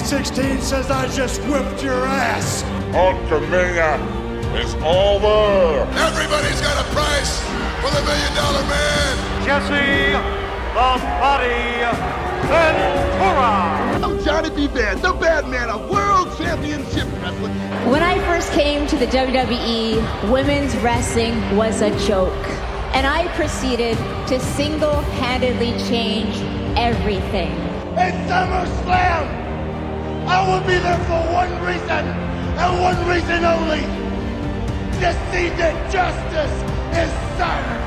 2016 says I just whipped your ass. Hulkamania is over. Everybody's got a price for the million dollar man. Jesse the Body Ventura. I'm Johnny B. Badd, the bad man of World Championship Wrestling. When I first came to the WWE, women's wrestling was a joke. And I proceeded to single handedly change everything. It's SummerSlam. I will be there for one reason and one reason only. To see that justice is served.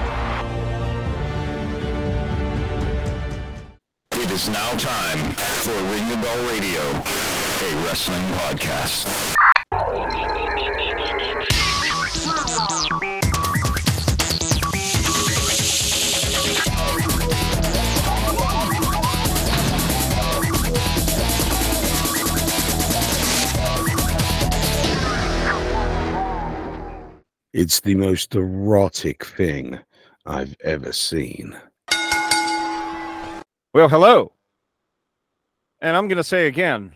It is now time for Ring the Bell Radio, a wrestling podcast. It's the most erotic thing I've ever seen. Well, hello. And I'm going to say again,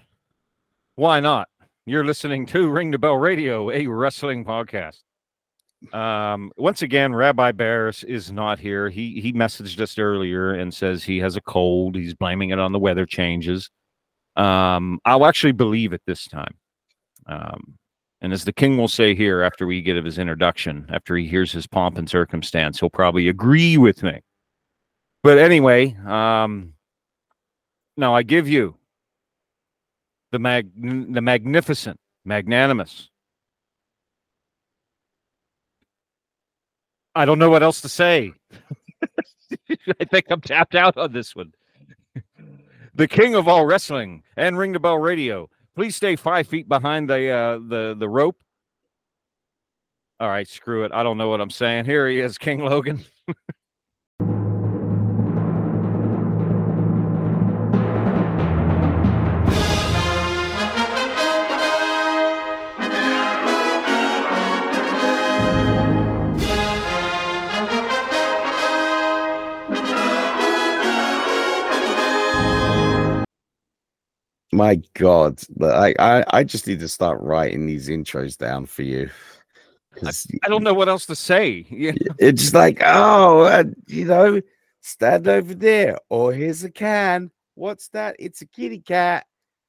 why not? You're listening to Ring the Bell Radio, a wrestling podcast. Um, once again, Rabbi Barris is not here. He he messaged us earlier and says he has a cold. He's blaming it on the weather changes. Um, I'll actually believe it this time. Um, and as the king will say here after we get of his introduction, after he hears his pomp and circumstance, he'll probably agree with me. But anyway, um, now I give you the mag the magnificent, magnanimous. I don't know what else to say. I think I'm tapped out on this one. the king of all wrestling and Ring the Bell Radio. Please stay five feet behind the uh, the the rope. All right, screw it. I don't know what I'm saying. Here he is, King Logan. My God, I, I I just need to start writing these intros down for you. I, I don't know what else to say. It's just like, oh, uh, you know, stand over there, or here's a can. What's that? It's a kitty cat.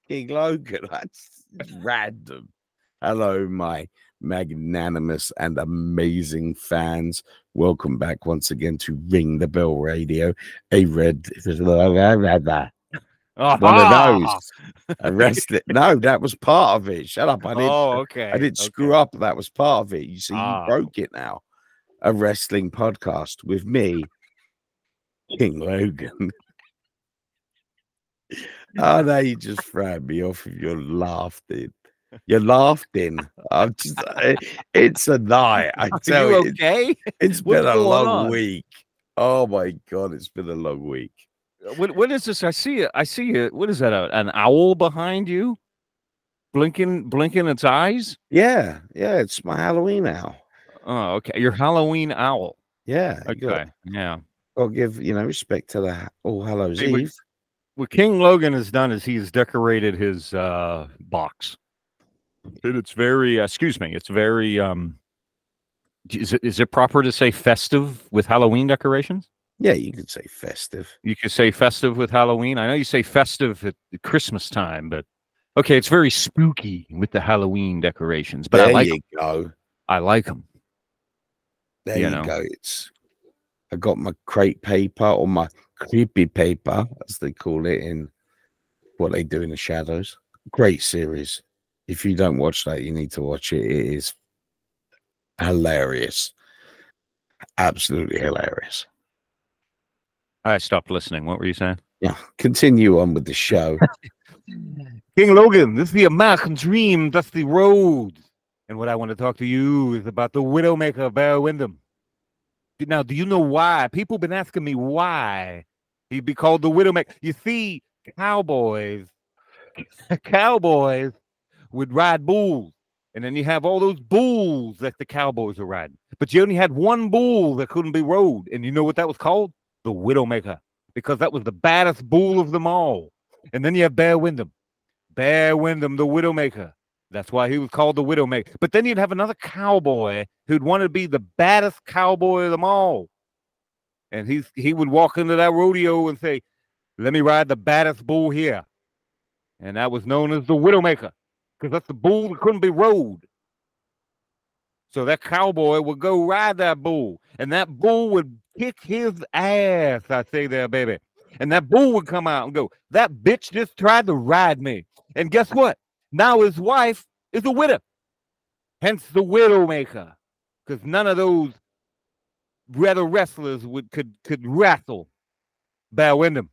King Logan. That's random. Hello, my magnanimous and amazing fans. Welcome back once again to Ring the Bell Radio. A red one of those. Arrest it. No, that was part of it. Shut up. I didn't. Oh, okay. I didn't screw up. That was part of it. You see, Ah. you broke it now. A wrestling podcast with me, King Logan. oh, now you just throw me off of your laughing. You're laughing. I'm just, I- it's a night. I tell you you, okay? it's What's been a long on? week. Oh my god, it's been a long week. What what is this? I see it. I see it. What is that? A, an owl behind you, blinking blinking its eyes. Yeah, yeah, it's my Halloween owl. Oh, okay. Your Halloween owl. Yeah, you got- Okay. Yeah. I'll give you know respect to the All Hallows Hey, Eve. What King Logan has done is he's decorated his uh box. And it's very uh, excuse me, it's very um is it is it proper to say festive with Halloween decorations? Yeah, you could say festive. You could say festive with Halloween. I know you say festive at Christmas time, but okay, it's very spooky with the Halloween decorations. But there I like you 'em. go. I like them. There you you, know. go. It's I got my crepe paper or my creepy paper, as they call it in what they do in the shadows. Great series. If you don't watch that, you need to watch it. It is hilarious. Absolutely hilarious. I stopped listening. What were you saying? Yeah. Continue on with the show. King Logan, this is the American dream. That's the road. And what I want to talk to you is about the Widowmaker, Barry Windham. Now, do you know why? People been asking me why he'd be called the Widowmaker. You see, cowboys, cowboys would ride bulls. And then you have all those bulls that the cowboys are riding. But you only had one bull that couldn't be rode. And you know what that was called? The Widowmaker. Because that was the baddest bull of them all. And then you have Bear Windham. Bear Windham, the Widowmaker. That's why he was called the Widowmaker. But then you'd have another cowboy who'd want to be the baddest cowboy of them all. And he he would walk into that rodeo and say, Let me ride the baddest bull here. And that was known as the Widowmaker, because that's the bull that couldn't be rode. So that cowboy would go ride that bull, and that bull would kick his ass. I say there, baby. And that bull would come out and go, That bitch just tried to ride me. And guess what? Now his wife is a widow. Hence the widowmaker. Because none of those other wrestlers would could could wrestle Bear Windham.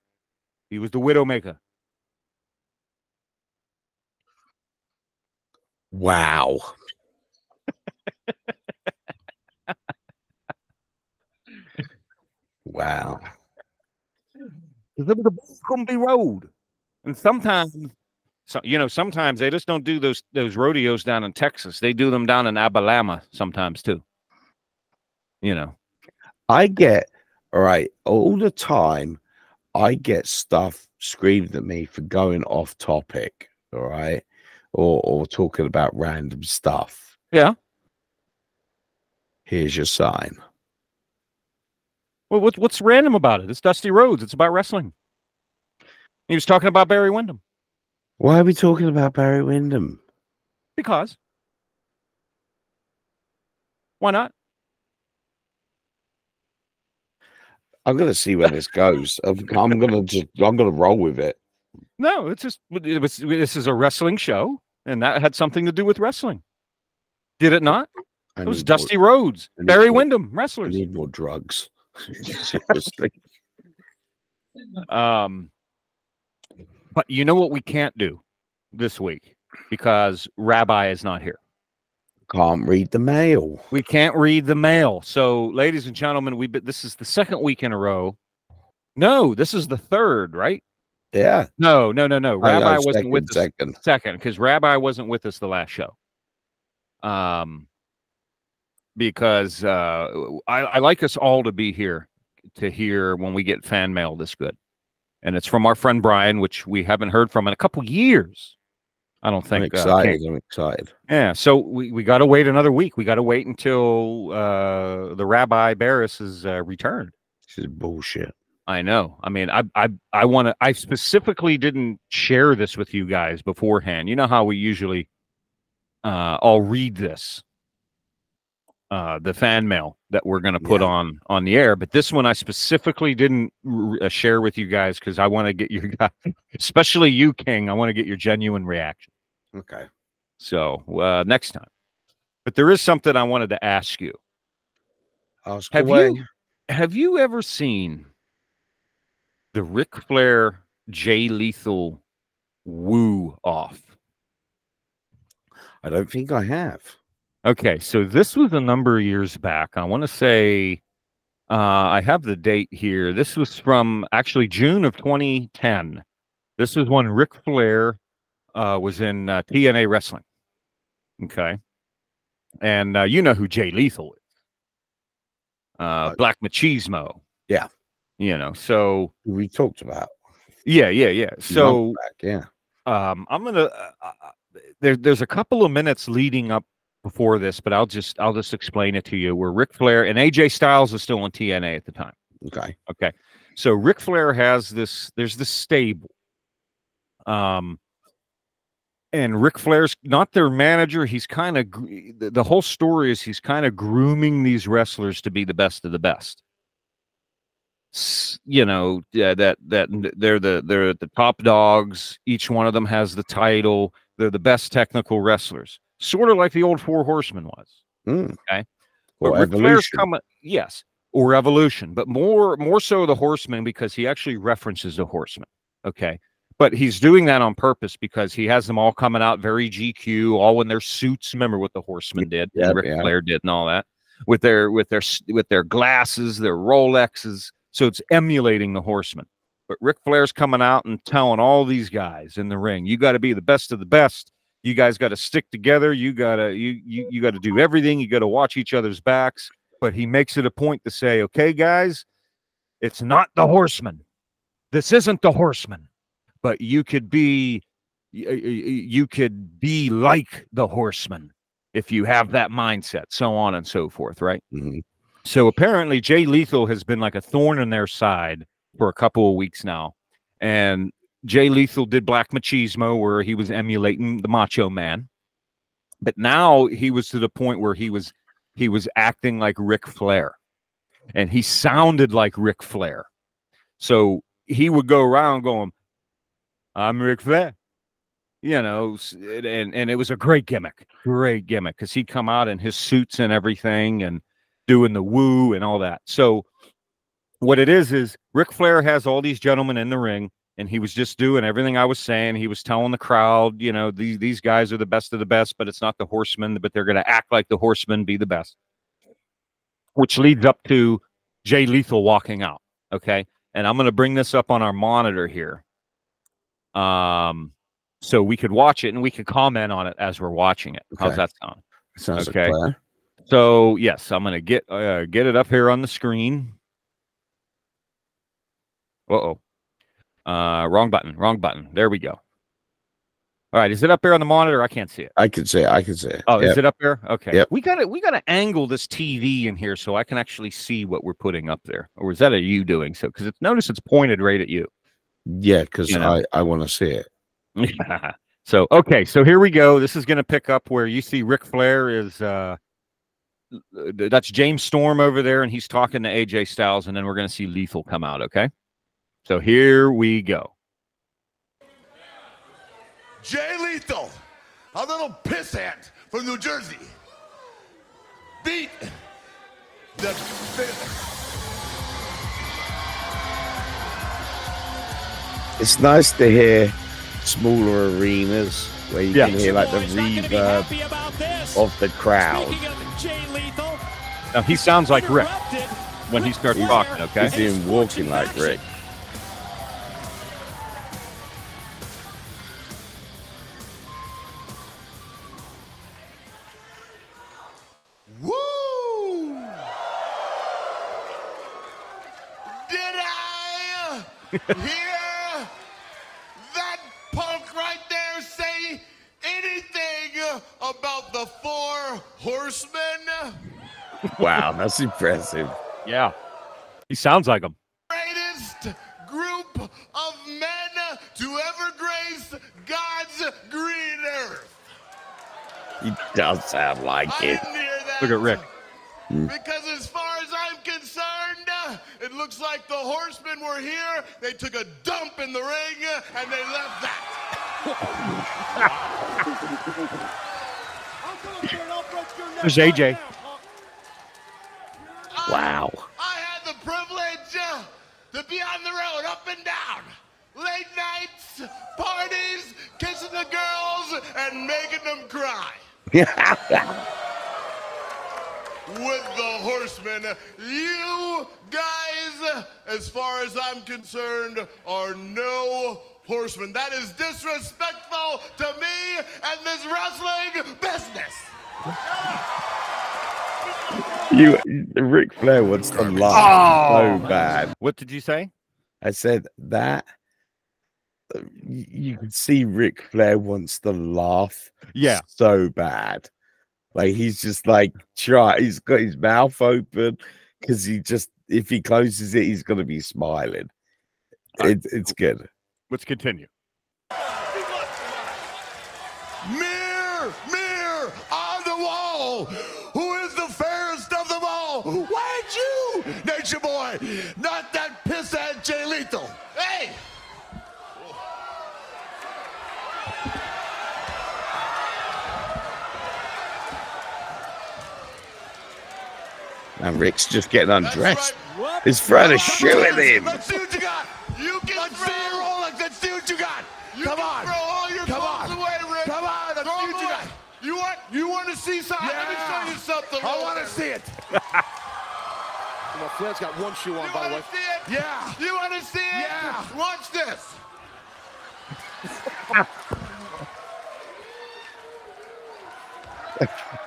He was the widowmaker. Wow. Wow. Because the bull's gonna be rode. And sometimes so you know, sometimes they just don't do those those rodeos down in Texas. They do them down in Alabama sometimes too. You know. I get all right all the time. I get stuff screamed at me for going off topic. All right, or or talking about random stuff. Yeah. Here's your sign. Well, what's what's random about it? It's Dusty Rhodes. It's about wrestling. He was talking about Barry Windham. Why are we talking about Barry Windham? Because. Why not? I'm gonna see where this goes. I'm, I'm gonna just I'm gonna roll with it. No, it's just it was, this is a wrestling show, and that had something to do with wrestling. Did it not? I It was Dusty more, Rhodes, Barry more- Windham, I wrestlers. need more drugs. Um, but you know what we can't do this week because Rabbi is not here. Can't read the mail. We can't read the mail. So, ladies and gentlemen, we this is the second week in a row. No, this is the third, right? Yeah. No, no, no, no. Rabbi wasn't second, with us second. second because Rabbi wasn't with us the last show. Um, because uh, I, I like us all to be here to hear when we get fan mail this good, and it's from our friend Brian, which we haven't heard from in a couple years. I don't I'm think. uh, excited. I'm excited. yeah, so we, we got to wait another week. We got to wait until uh, the Rabbi Barris is uh, returned. This is bullshit. I know. I mean, I I I want to. I specifically didn't share this with you guys beforehand. You know how we usually, uh, I'll read this, uh, the fan mail that we're going to put Yeah. on on the air. But this one I specifically didn't r- uh, share with you guys because I want to get your guys, especially you, King. I want to get your genuine reaction. Okay. So uh, next time. But there is something I wanted to ask you. Ask Have away. you have you ever seen the Ric Flair Jay Lethal woo off? I don't think I have. Okay, so this was a number of years back. I want to say uh, I have the date here. This was from actually June of 2010. This was when Ric Flair uh, was in uh, TNA Wrestling. Okay, and uh, you know who Jay Lethal is? Uh, Black Machismo. Yeah. You know, so We talked about. yeah, yeah, yeah. So back, yeah. um, I'm gonna. Uh, uh, there, there's a couple of minutes leading up before this, but I'll just I'll just explain it to you. Where Ric Flair and AJ Styles is still on TNA at the time. Okay. Okay, so Ric Flair has this. There's this stable. Um, and Ric Flair's not their manager. He's kind of the, the whole story is he's kind of grooming these wrestlers to be the best of the best. You know yeah, that that they're the they're the top dogs. Each one of them has the title. They're the best technical wrestlers, sort of like the old Four Horsemen was. Mm. Okay. Or But evolution. coming, yes, or evolution, but more more so the Horseman because he actually references the Horseman. Okay, but he's doing that on purpose because he has them all coming out very GQ, all in their suits. Remember what the Horseman did, Ric yeah. Flair did, and all that with their with their with their glasses, their Rolexes. So it's emulating the Horseman. But Ric Flair's coming out and telling all these guys in the ring, you got to be the best of the best. You guys got to stick together. You gotta you you you got to do everything. You got to watch each other's backs. But he makes it a point to say, okay, guys, it's not the horseman. This isn't the horseman. But you could be you could be like the horseman if you have that mindset, so on and so forth, right? Mhm. So apparently, Jay Lethal has been like a thorn in their side for a couple of weeks now. And Jay Lethal did Black Machismo, where he was emulating the Macho Man. But now he was to the point where he was he was acting like Ric Flair, and he sounded like Ric Flair. So he would go around going, "I'm Ric Flair," you know, and and it was a great gimmick, great gimmick, because he'd come out in his suits and everything, and doing the woo and all that. So what it is is Ric Flair has all these gentlemen in the ring, and he was just doing everything I was saying. He was telling the crowd, you know, these these guys are the best of the best, but it's not the horsemen, but they're going to act like the horsemen, be the best. Which leads up to Jay Lethal walking out. Okay, and I'm going to bring this up on our monitor here, um, so we could watch it and we could comment on it as we're watching it. How's that sound? Sounds Okay. like. So yes, I'm gonna get uh, get it up here on the screen. Uh oh, uh, wrong button, wrong button. There we go. All right, is it up there on the monitor? I can't see it. I can see it. I can see it. Oh, Yep. is it up there? Okay. Yep. We got to we got to angle this TV in here so I can actually see what we're putting up there. Or is that a you doing so? Because it's notice it's pointed right at you. Yeah, because You know. I, I want to see it. so okay, so here we go. This is going to pick up where you see Ric Flair is. uh That's James Storm over there, and he's talking to AJ Styles, and then we're going to see Lethal come out. Okay, so here we go. Jay Lethal, a little pissant from New Jersey, beat the. It's nice to hear smaller arenas where you Yeah. can hear like the reverb of the crowd. Now he sounds like Ric when he starts talking. Okay, He's even walking like Ric. Hear that punk right there say anything about the four horsemen? Wow, that's impressive. yeah, he sounds like him. Greatest group of men to ever grace God's green earth. He does sound like I it. didn't hear that. Look at Ric. Because as far as I'm concerned, it looks like the horsemen were here. They took a dump in the ring and they left that. There's AJ. Wow. I had the privilege uh, to be on the road, up and down. Late nights, parties, kissing the girls, and making them cry. With the horsemen, you guys, as far as I'm concerned, are no horsemen. That is disrespectful to me and this wrestling business. You, Ric Flair wants to laugh Oh. so bad. What did you say? I said that. uh, You can see Ric Flair wants to laugh. Yeah. So bad. Like he's just like try. He's got his mouth open because he just if he closes it, he's gonna be smiling. It, it's good. Let's continue. Mirror, mirror on the wall. Who is the fairest of them all? Why ain't you, Nature Boy? Not that pisshead Jay Lethal. Hey! And Ric's just getting undressed. right. He's throwing a shoe at him. Let's see what you got. You can let's throw. see you rolling. Let's see what you got. You Come can on. throw all your Come balls on. away, Ric. Come on, let's Throw see what you got. You want you want to see something? Let me show you something. I want to see it. well, Flair's got one shoe on, You by the way. want to see it? Yeah. You want to see it? Yeah. Watch this.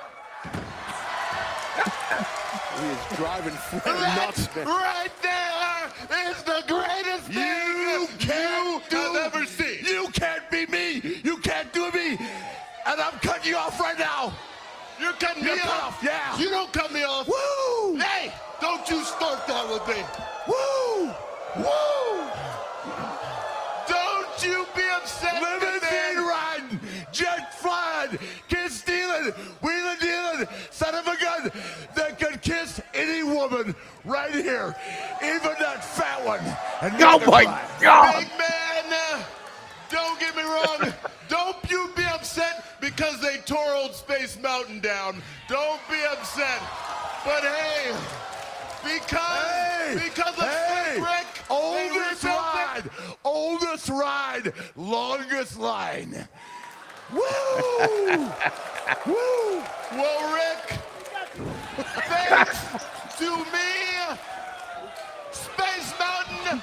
He is driving right, nuts. Man. Right there is the greatest you thing you have ever seen. You can't be me. You can't do me. And I'm cutting you off right now. You're cutting me You're off. off. Yeah. You don't cut me off. Woo! Hey, don't you start that with me. Woo! Woo! Oh my cry. God! Big man, don't get me wrong. don't you be upset because they tore Old Space Mountain down. Don't be upset. But hey, because Hey! because of hey! Ric, oldest it. ride, oldest ride, longest line. Woo! Woo! Well, Ric, thanks to me, Space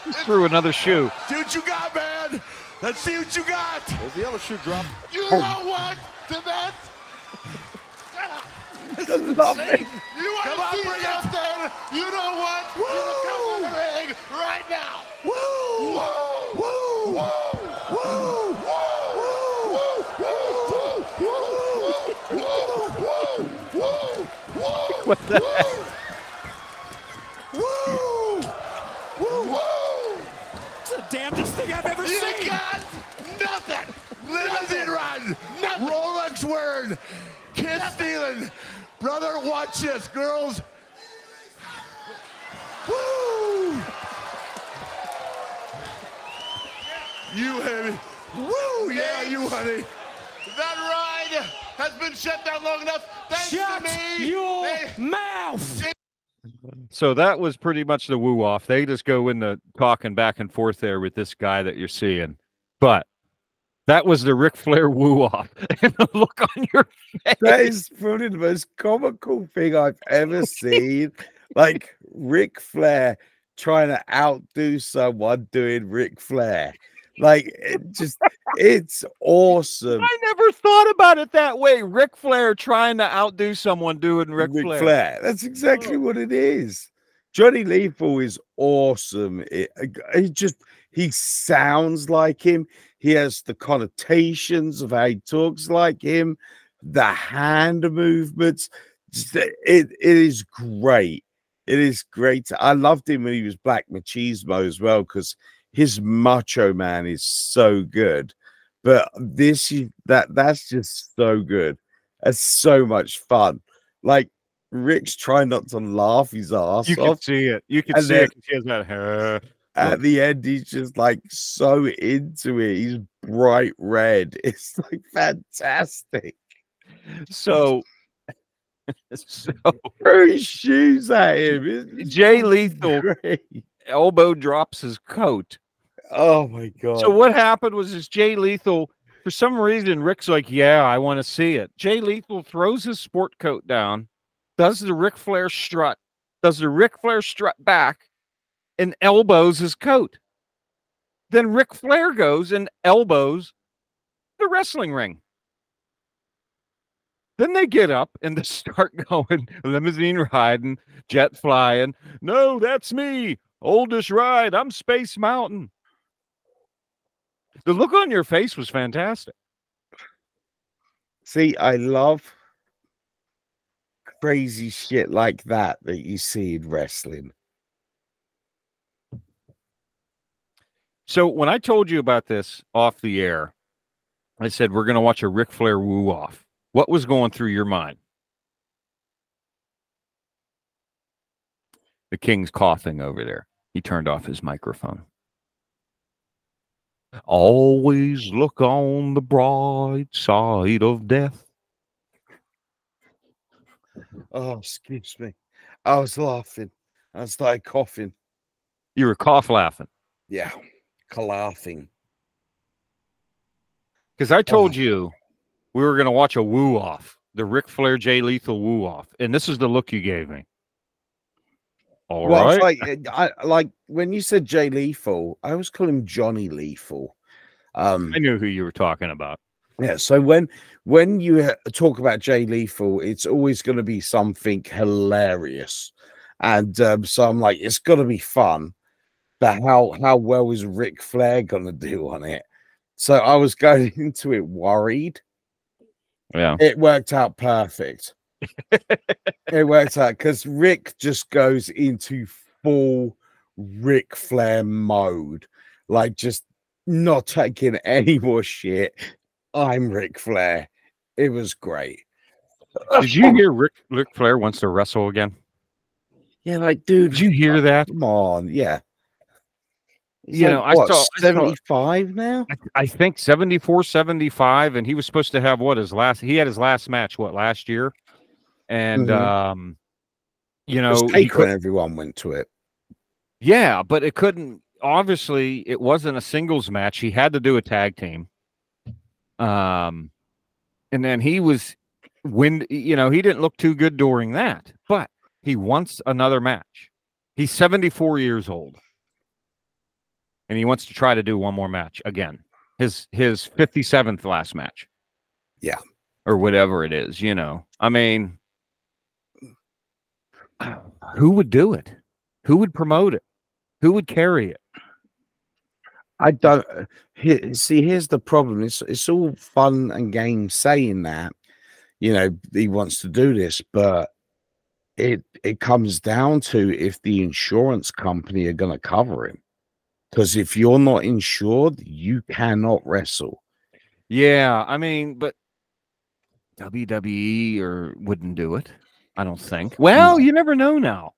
Mountain. Threw another shoe. See what you got, man. Let's see what you got. There's the other shoe drop. You oh. know what? To that. Love it. You want Come to see bring it. something? You know what? You're gonna come in the ring right now. Woo! Woo! Woo! Woo! What the heck? Woo! Woo! Woo! It's the damnedest thing I've ever You seen. got nothing. Limousine riding, Rolex wearing, kid stealing. Brother, watch this, girls. Woo! You honey. Woo! Yeah, you honey. That ride has been shut down long enough. Thanks Shut to me. your They- mouth. So that was pretty much the woo off. They just go in the talking back and forth there with this guy that you're seeing. But that was the Ric Flair woo off. and the look on your face. That is probably the most comical thing I've ever seen. like Ric Flair trying to outdo someone doing Ric Flair. Like it just it's awesome. I never thought about it that way. Ric Flair trying to outdo someone doing Ric, Ric Flair. Flair. That's exactly what it is. Johnny Lethal is awesome. It, he just he sounds like him. He has the connotations of how he talks like him. The hand movements. It it is great. It is great. I loved him when he was Black Machismo as well because his Macho Man is so good. But this that that's just so good. It's so much fun. Like Ric's trying not to laugh his ass You can see it. You can And see then- it. 'cause He has that hair. At the end, he's just like so into it. He's bright red. It's like fantastic. So, so Throw his shoes at him. Jay Lethal great. elbow drops his coat. Oh my god. So what happened was this Jay Lethal, for some reason, Ric's like, yeah, I want to see it. Jay Lethal throws his sport coat down, does the Ric Flair strut, does the Ric Flair strut back, and elbows his coat. Then Ric Flair goes and elbows the wrestling ring. Then they get up and they start going limousine riding, jet flying. No, that's me. Oldest ride. I'm Space Mountain. The look on your face was fantastic. See, I love crazy shit like that that you see in wrestling. So when I told you about this off the air, I said we're going to watch a Ric Flair woo off. What was going through your mind? The king's coughing over there. He turned off his microphone. Always look on the bright side of death. Oh, excuse me. I was laughing. I started coughing. You were cough laughing Yeah, laughing. because I told oh. you we were going to watch a woo off, the Ric Flair Jay Lethal woo off, and this is the look you gave me. All well, right. like I like when you said Jay Lethal, I always call him Johnny Lethal. Um, I knew who you were talking about. Yeah. So when when you talk about Jay Lethal, it's always going to be something hilarious, and um, so I'm like, it's got to be fun. But how how well is Ric Flair going to do on it? So I was going into it worried. Yeah. It worked out perfect. It works out because Ric just goes into full Ric Flair mode, like just not taking any more shit. I'm Ric Flair. It was great. Did you hear Rick Ric Flair wants to wrestle again? Yeah, like, dude, Did you hear that? come on, yeah. He's You like, know, I what, saw- I saw- 75 now. I- I think 74, 75, and he was supposed to have what his last he had his last match, what, last year? And Mhm. um you It know could- and everyone went to it. Yeah, but it couldn't. Obviously, it wasn't a singles match. He had to do a tag team. Um, and then he was when you know he didn't look too good during that, but he wants another match. He's seventy four years old, and he wants to try to do one more match again. His his fifty seventh last match. Yeah. or whatever it is. You know, I mean, who would do it? Who would promote it? Who would carry it? I don't uh, he- see. Here's the problem. It's it's all fun and games saying that, you know, he wants to do this, but it it comes down to if the insurance company are going to cover him. Because if you're not insured, you cannot wrestle. Yeah, I mean, but WWE or wouldn't do it. I don't think. Well, you never know now.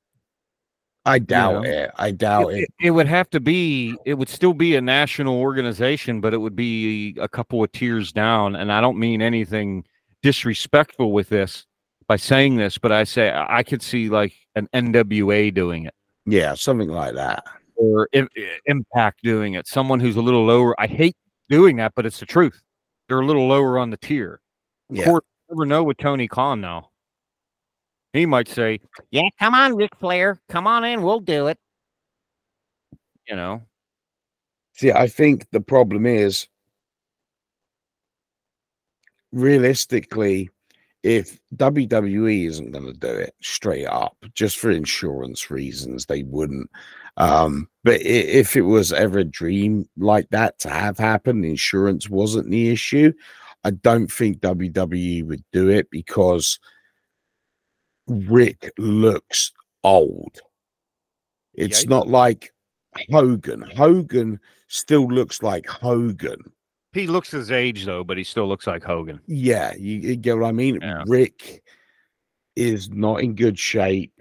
I doubt know, it. I doubt It, it. it- it would have to be. It would still be a national organization, but it would be a couple of tiers down. And I don't mean anything disrespectful with this by saying this, but I say I I could see like an NWA doing it. Yeah, something like that. or I- Impact doing it. Someone who's a little lower. I hate doing that, but it's the truth. They're a little lower on the tier. Of Yeah. course, you never know with Tony Khan now. He might say, "Yeah, come on, Ric Flair, come on in, we'll do it." You know, See, I think the problem is realistically, if WWE isn't going to do it straight up, just for insurance reasons, they wouldn't. Um, but if it was ever a dream like that to have happened, insurance wasn't the issue. I don't think WWE would do it because Ric looks old. It's Yikes. not like Hogan. Hogan still looks like Hogan. he looks his age though, but he still looks like Hogan. Yeah, you, you get what I mean? Yeah. Ric is not in good shape.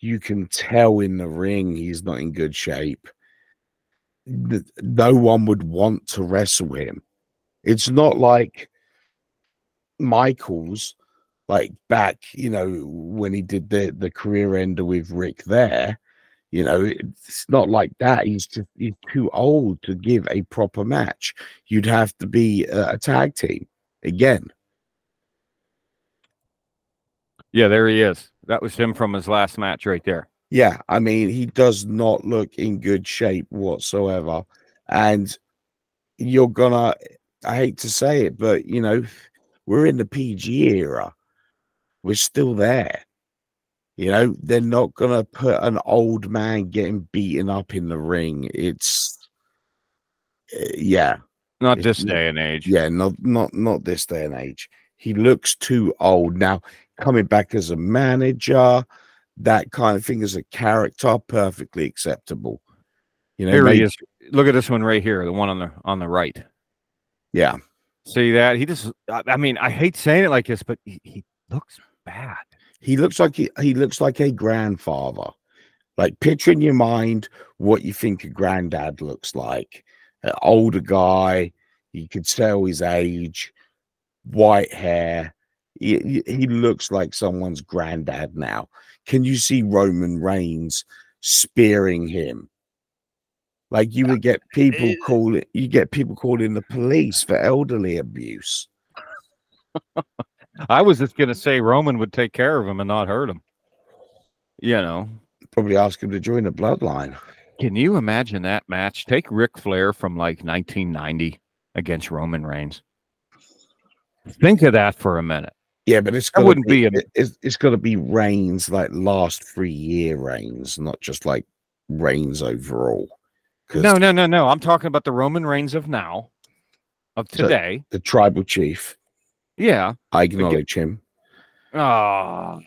You can tell in the ring he's not in good shape. No one would want to wrestle him. It's not like Michaels, like back, you know, when he did the, the career ender with Ric there. You know, it's not like that. He's just he's too old to give a proper match. You'd have to be a, a tag team again. Yeah, there he is. That was him from his last match right there. Yeah, I mean, he does not look in good shape whatsoever. And you're gonna, I hate to say it, but you know, we're in the PG era. We're still there. You know, they're not gonna put an old man getting beaten up in the ring. It's, uh, yeah, Not It's this day and age. yeah, not not not this day and age. He looks too old now. Coming back as a manager, that kind of thing as a character, perfectly acceptable. You know, Here he is. Look at this one right here, the one on the on the right. Yeah, See that? He just. I I mean, I hate saying it like this, but he, he looks bad. he looks like he, he looks like a grandfather. Like picture in your mind what you think a granddad looks like. An older guy, you could tell his age, white hair. He, he- he looks like someone's granddad now. Can you see Roman Reigns spearing him? Like you would get people calling you get people calling the police for elderly abuse. I was just gonna say Roman would take care of him and not hurt him. You know, Probably ask him to join the bloodline. can you imagine that match? Take Ric Flair from like 1990 against Roman Reigns. Think of that for a minute. Yeah, but it's gotta wouldn't be a- it- it's, it's got to be reigns like last three year reigns, not just like reigns overall. No, no, no, no. I'm talking about the Roman Reigns of now, of today. the tribal chief, Yeah, I acknowledge him. Oh,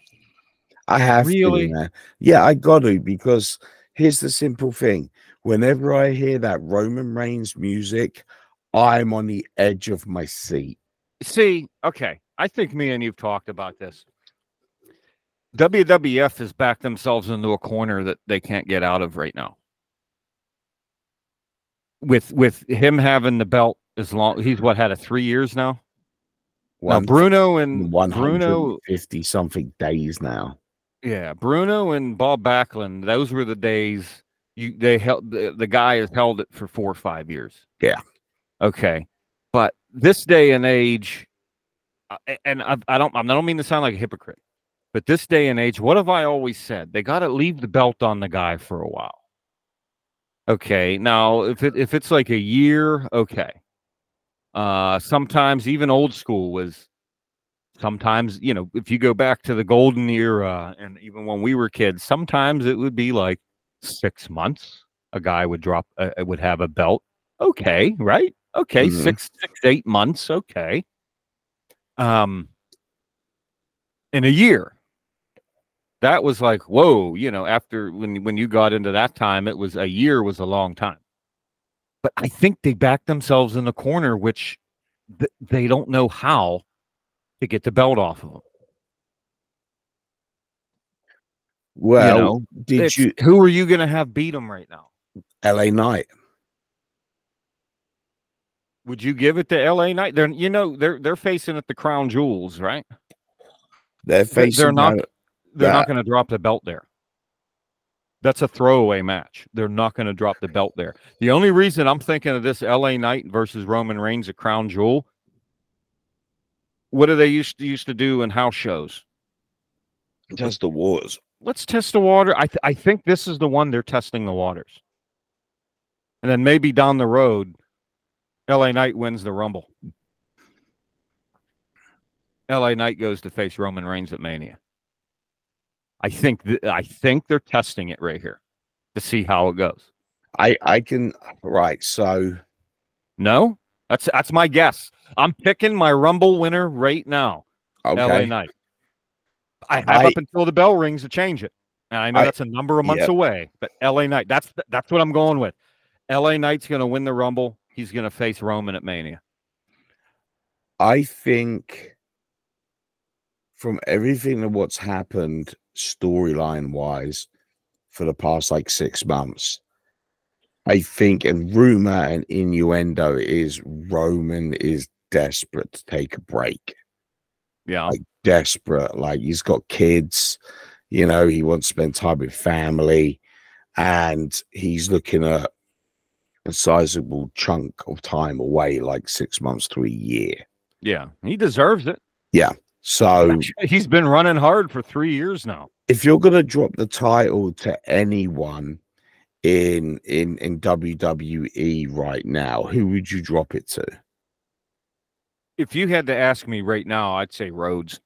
I have Really? to, man. Yeah, I got to because here's the simple thing: whenever I hear that Roman Reigns music, I'm on the edge of my seat. see, okay. I think me and you've talked about this. WWF has backed themselves into a corner that they can't get out of right now. With with him having the belt as long he's what had a three years now. Now Bruno and Bruno fifty something days now. Yeah, Bruno and Bob Backlund, those were the days you they held the, the guy has held it for four or five years. Yeah. Okay. But this day and age, uh, and I, I don't I don't mean to sound like a hypocrite, but this day and age, what have I always said? They got to leave the belt on the guy for a while. Okay. Now, if it if it's like a year, okay. Uh sometimes even old school was sometimes you know if you go back to the golden era and even when we were kids sometimes it would be like six months a guy would drop uh, would have a belt. Okay right? Okay Mhm. six six eight months okay. Um in a year. That was like whoa you know after when when you got into that time it was a year was a long time but i think they backed themselves in the corner which th- they don't know how to get the belt off of them Well, you know did you who are you going to have beat them right now? LA Knight? would you give it to la knight? They're you know they're they're facing at the crown jewels right? They're facing they're not they're not going to drop the belt there that's a throwaway match they're not going to drop the belt there the only reason i'm thinking of this la knight versus roman reigns at crown jewel what do they used to used to do in house shows Test the wars. let's test the water. I th- I think this is the one they're testing the waters. And then maybe down the road, LA Knight wins the Rumble. LA Knight goes to face Roman Reigns at Mania. I think th- I think they're testing it right here to see how it goes. I I can right. So No, that's that's my guess. I'm picking my Rumble winner right now. LA okay, Knight. I have I- up until the bell rings to change it. And I know I- that's a number of months Yep. away, but LA Knight, that's that's what I'm going with. LA Knight's going to win the Rumble. He's going to face Roman at Mania. I think from everything of what's happened storyline wise for the past like six months, I think and rumor and innuendo is Roman is desperate to take a break. Yeah. Like desperate. Like he's got kids, you know, he wants to spend time with family, and he's looking at a sizable chunk of time away, like six months to a year. Yeah. He deserves it. So He's been running hard for three years now. if you're gonna drop the title to anyone in in in WWE right now, who would you drop it to? If you had to ask me right now, I'd say Rhodes.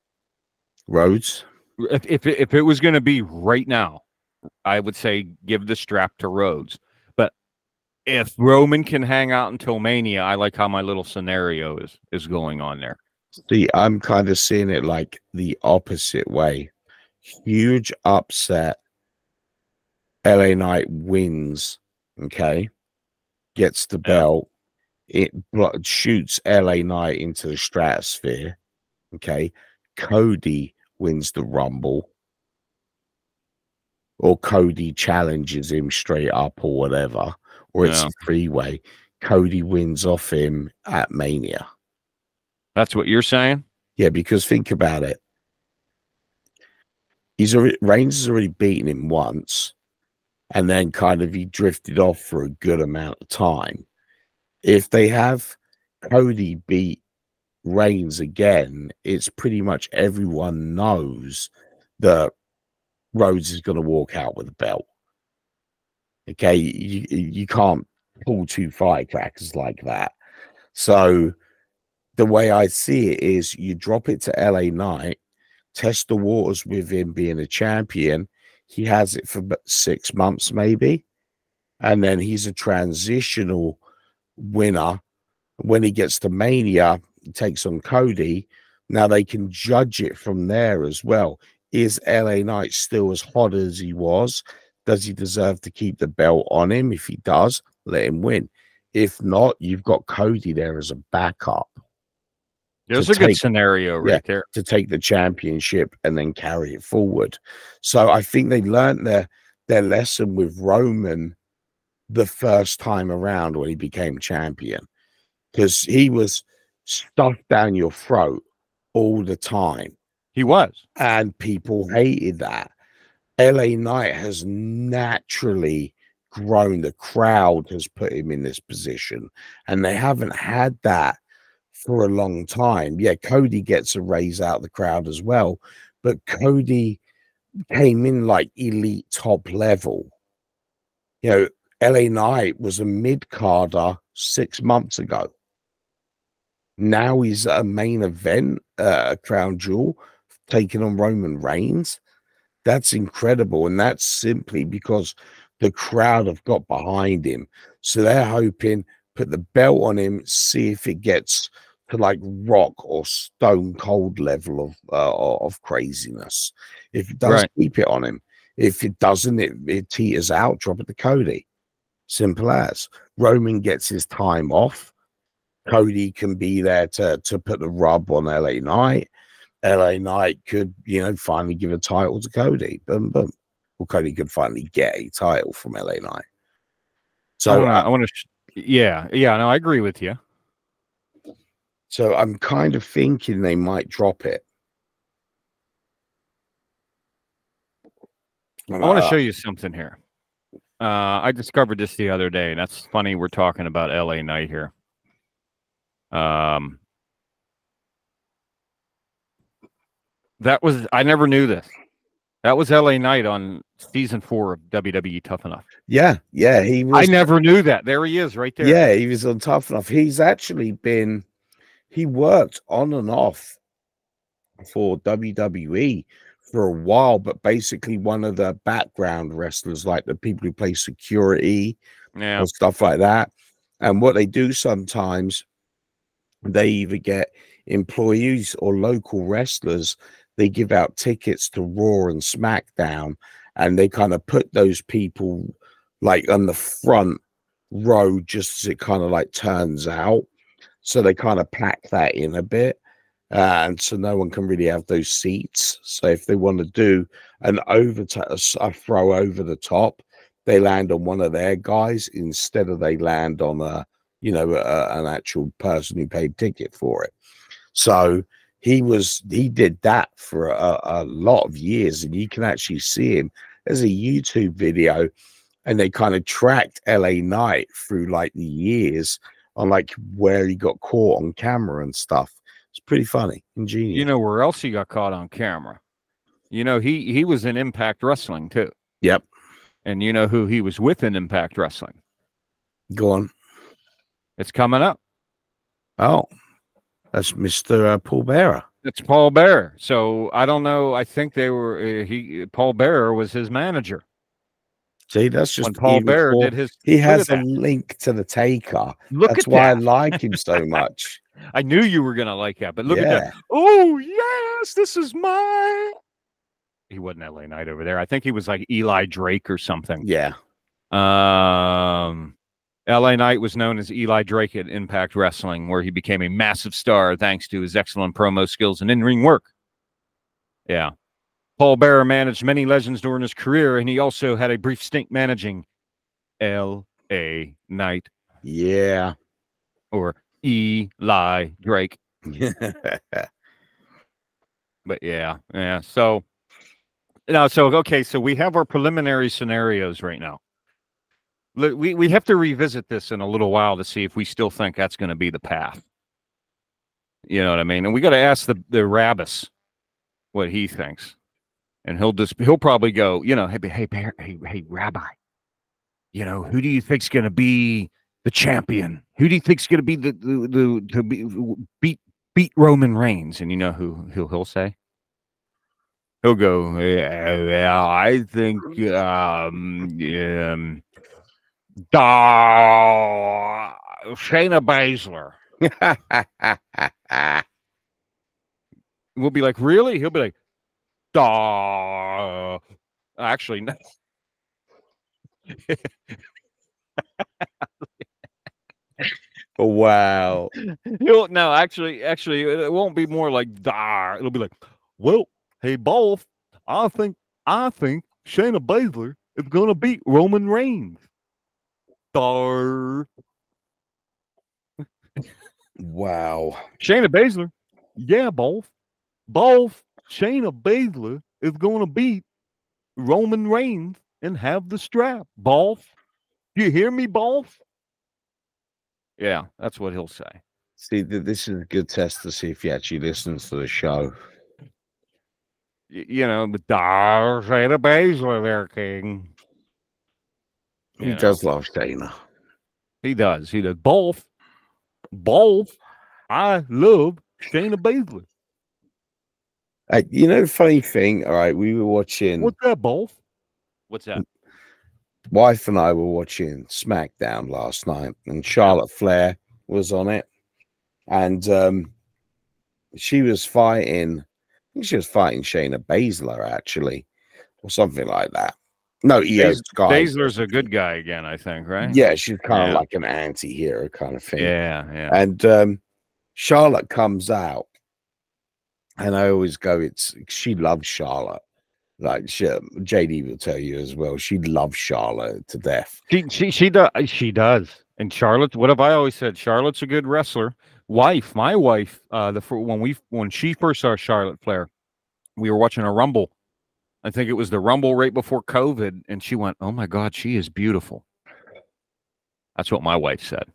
Rhodes? If if it, if it was going to be right now, I would say give the strap to Rhodes. But if Roman can hang out until Mania, I like how my little scenario is is going on there. See, I'm kind of seeing it like the opposite way. Huge upset. LA Knight wins, okay, gets the belt. It shoots LA Knight into the stratosphere, okay. Cody wins the Rumble, or Cody challenges him straight up, or whatever, or it's Yeah. a three way. Cody wins off him at Mania. That's what you're saying. Yeah, because think about it. He's already Reigns has already beaten him once, and then kind of he drifted off for a good amount of time. If they have Cody beat Reigns again, it's pretty much everyone knows that Rhodes is going to walk out with a belt. Okay, you you can't pull two firecrackers like that. So the way I see it is you drop it to LA Knight, test the waters with him being a champion. He has it for six months, maybe. And then he's a transitional winner. When he gets to Mania, he takes on Cody. Now they can judge it from there as well. Is LA Knight still as hot as he was? Does he deserve to keep the belt on him? If he does, let him win. If not, you've got Cody there as a backup There's a good scenario right yeah, there. to take the championship and then carry it forward. So I think they learned their their lesson with Roman the first time around when he became champion because he was stuffed down your throat all the time He was. and people hated that. LA Knight has naturally grown. The crowd has put him in this position, and they haven't had that for a long time. Yeah, Cody gets a raise out the crowd as well, but Cody came in like elite top level. You know, LA Knight was a mid carder six months ago. Now he's a main event, uh, crown jewel, taking on Roman Reigns. That's incredible. And that's simply because the crowd have got behind him. So they're hoping put the belt on him, see if it gets to like rock or stone cold level of uh, of craziness. If it does, Right. keep it on him. If it doesn't, it, it teeters out, drop it to Cody. Simple as. Roman gets his time off. Cody can be there to to put the rub on LA Knight. LA Knight could, you know, finally give a title to Cody. Boom, boom. Well, Cody could finally get a title from LA Knight. So, uh, I want to. Sh- yeah, yeah. No, I agree with you. So I'm kind of thinking they might drop it. I want to Uh, show you something here. Uh, I discovered this the other day, and that's funny. We're talking about LA Knight here. Um, that was I never knew this. That was LA Knight on season four of WWE Tough Enough. Yeah, yeah, he was. I never knew that. There he is, right there. Yeah, he was on Tough Enough. He's actually been, he worked on and off for WWE for a while, but basically one of the background wrestlers, like the people who play security yeah. or stuff like that. And what they do sometimes, they either get employees or local wrestlers, they give out tickets to Raw and SmackDown, and they kind of put those people like on the front row just as it kind of like turns out. So they kind of pack that in a bit. Uh, and so no one can really have those seats. So if they want to do an over throw over the top, they land on one of their guys instead of they land on a you know a, an actual person who paid ticket for it. So he was he did that for a, a lot of years, and you can actually see him. There's a YouTube video, and they kind of tracked LA Knight through like the years on like where he got caught on camera and stuff. It's pretty funny, ingenious. You know where else he got caught on camera? You know he he was in Impact Wrestling too, yep. and you know who he was with in Impact Wrestling. Go on. It's coming up. Oh, that's Mister uh, Paul Bearer. It's Paul Bearer. So I don't know. I think they were uh, he Paul Bearer was his manager See, that's just when Paul even Bearer did his. He has a that. link to the Taker. Look That's at why I like him so much. I knew you were gonna like that, but look at that. Oh yes, this is my. He wasn't LA Knight over there. I think he was like Eli Drake or something. Yeah. Um, LA Knight was known as Eli Drake at Impact Wrestling, where he became a massive star thanks to his excellent promo skills and in ring work. Yeah. Paul Bearer managed many legends during his career, and he also had a brief stint managing L.A. Knight Yeah. or Eli Drake. But yeah, yeah. So now, so okay, so we have our preliminary scenarios right now. We we have to revisit this in a little while to see if we still think that's going to be the path. You know what I mean? And we got to ask the the Rabbis what he thinks, and he'll just he'll probably go, you know, hey hey hey hey Rabbi, you know, who do you think's going to be the champion? Who do you think's going to be the the, the to be, beat beat Roman Reigns? And you know who who he'll say? He'll go, yeah, yeah I think um, um da, Shayna Baszler. We'll be like, really? He'll be like, Duh. Actually, no. Wow. No, actually, actually, it won't be more like Duh. It'll be like, well, hey, both. I think, I think Shayna Baszler is gonna beat Roman Reigns. Duh. Wow. Shayna Baszler. Yeah, both. Both. Shayna Baszler is going to beat Roman Reigns and have the strap. Both. You hear me, both? Yeah, that's what he'll say. See, this is a good test to see if he actually listens to the show. You know, the Dar Shayna Baszler there, King. He You know. does love Shayna. He does. He does. Both. Both. I love Shayna Baszler. Uh, you know, the funny thing, all right, we were watching, What's that, both? What's that? wife and I were watching SmackDown last night, and Charlotte Flair was on it. And um, she was fighting, I think she was fighting Shayna Baszler, actually, or something like that. No, Io Bas- Sky. Baszler's a good guy again, I think, right? Yeah, she's kind of Yeah. like an anti hero kind of thing. Yeah, yeah. And um, Charlotte comes out, and I always go, "It's she loves Charlotte." Like she, JD will tell you as well, she loves Charlotte to death. She she she does she does. And Charlotte, what have I always said? Charlotte's a good wrestler. Wife, my wife, uh, the when we when she first saw Charlotte Flair, we were watching a Rumble. I think it was the Rumble right before COVID, and she went, "Oh my God, she is beautiful." That's what my wife said.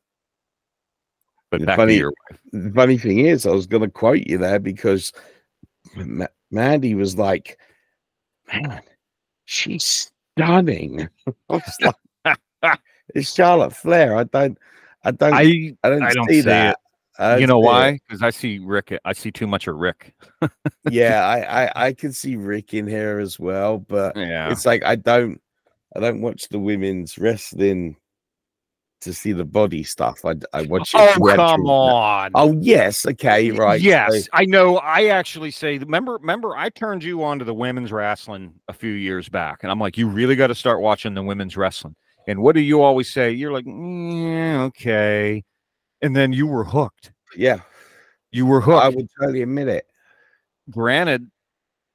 But funny- to your The funny thing is, I was going to quote you there because Ma- Mandy was like, "Man, she's stunning." Like, "It's Charlotte Flair." I don't, I don't, I, I don't, I don't see see that. You know why? Because I see Rick. I see too much of Rick. yeah, I, I I can see Rick in here as well, but Yeah. it's like I don't I don't watch the women's wrestling to see the body stuff. I I watch. Oh come on. Oh yes, okay, right. so- Yes, I know. I actually say, remember, remember, I turned you on to the women's wrestling a few years back, and I'm like, you really got to start watching the women's wrestling. And what do you always say? You're like, yeah, okay, and then you were hooked. yeah, You were hooked. I would totally admit it. Granted,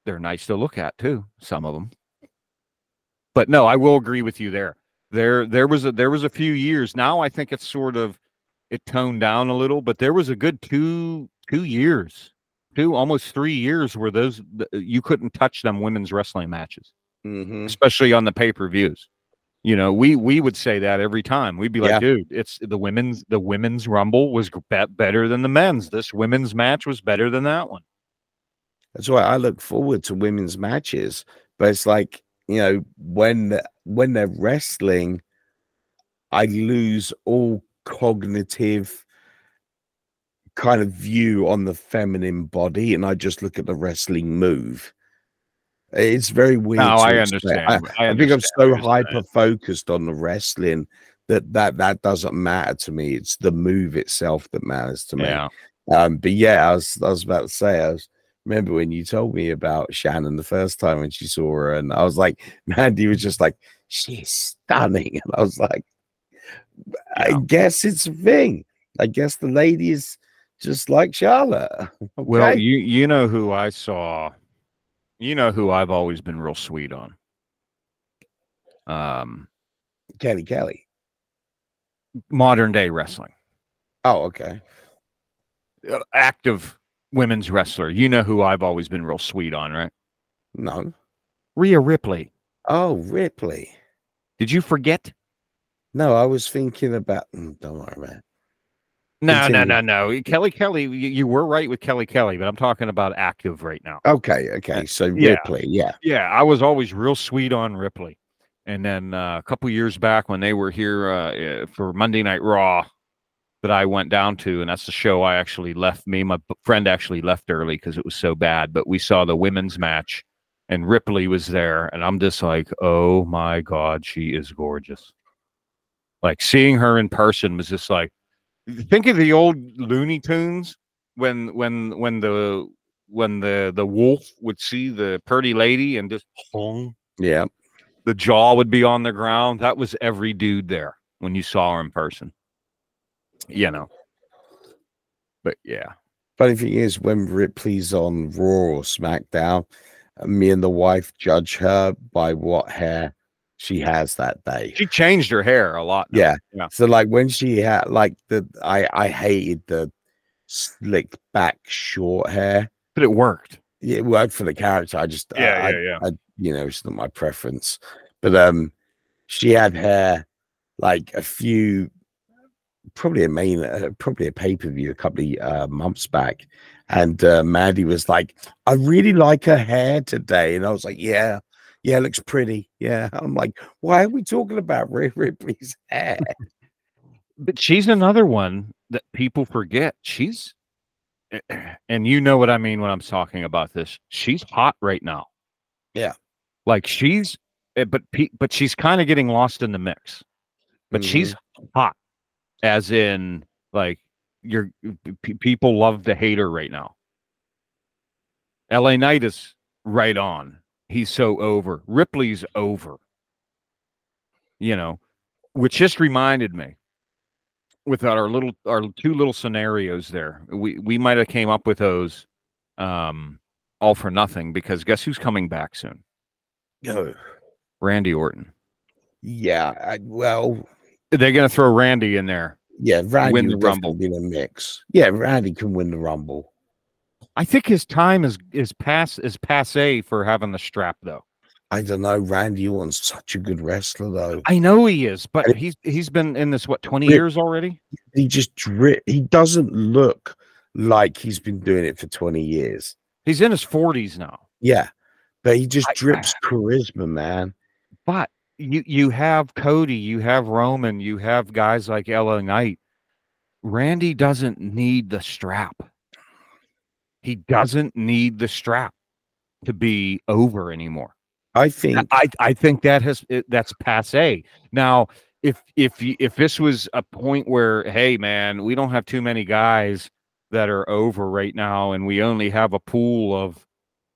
they're nice to look at too, some of them. But no, I will agree with you there. There, there was a there was a few years. Now I think it's sort of it toned down a little, but there was a good two two years, two almost three years where those you couldn't touch them women's wrestling matches, hmm especially on the pay per views. You know, we we would say that every time. We'd be like, Yeah. dude, it's the women's the women's rumble was be- better than the men's. This women's match was better than that one. That's why I look forward to women's matches. But it's like you know when when they're wrestling, I lose all cognitive kind of view on the feminine body, and I just look at the wrestling move. It's very weird. No, I understand. I, I I think I'm so what you're saying. hyper focused on the wrestling that that that doesn't matter to me. It's the move itself that matters to me. Yeah. Um, but yeah, I was I was about to say I was remember when you told me about Shannon the first time when she saw her, and I was like, Mandy was just like, she's stunning, and I was like, I Yeah. guess it's a thing. I guess the lady is just like Charlotte. Well, you you know who I saw. You know who I've always been real sweet on. Um, Kelly Kelly. modern day wrestling, Oh, okay. Uh, active women's wrestler. You know who I've always been real sweet on, right? No. Rhea Ripley. Oh, Ripley. Did you forget? No, I was thinking about. mm, Don't worry, man. No, no, Continue. no, no. Kelly Kelly, you, you were right with Kelly Kelly, but I'm talking about active right now. Okay, okay. So Yeah. Ripley, yeah. Yeah, I was always real sweet on Ripley. And then uh, a couple years back when they were here uh, uh, for Monday Night Raw, that I went down to, and that's the show I actually left. Me, my friend actually left early because it was so bad. But we saw the women's match, and Ripley was there, and I'm just like, oh my god, she is gorgeous. Like seeing her in person was just like, think of the old Looney Tunes when when when the when the the wolf would see the pretty lady and just hung, Yeah. the jaw would be on the ground. That was every dude there when you saw her in person. You know. But yeah. Funny thing is, when Ripley's on Raw or SmackDown, me and the wife judge her by what hair she has that day. She changed her hair a lot. Yeah. Yeah. So like when she had like the I I hated the slick back short hair. But it worked. Yeah, it worked for the character. I just Yeah, I, yeah, yeah. I, you know, it's not my preference. But um she had hair like a few probably a main uh, probably a pay-per-view a couple of uh, months back and uh, Maddie was like I really like her hair today and I was like yeah yeah it looks pretty yeah I'm like why are we talking about Rhea Ripley's hair But she's another one that people forget. She's and you know what I mean when I'm talking about this. She's hot right now. Yeah. Like she's eh, but but she's kind of getting lost in the mix. But she's hot as in like you're p- people love to hate her right now. LA Knight is right on. He's so over. Ripley's over. You know, which just reminded me with our little our two little scenarios there. We we might have came up with those um all for nothing because guess who's coming back soon? Oh, Randy Orton. yeah I, well They're gonna throw Randy in there. yeah Randy Win the Rumble. be in the mix yeah Randy can win the Rumble I think his time is is pass is passe for having the strap though. I don't know Randy Orton's such a good wrestler though I know he is, but he's he's been in this what 20 Rip- years already? he just drip he doesn't look like he's been doing it for 20 years He's in his 40s now. yeah but he just I- drips charisma man But you you have Cody, you have Roman, you have guys like LA Knight. Randy doesn't need the strap. He doesn't need the strap to be over anymore. I think I I think that has that's passe. Now, if if if this was a point where hey man, we don't have too many guys that are over right now, and we only have a pool of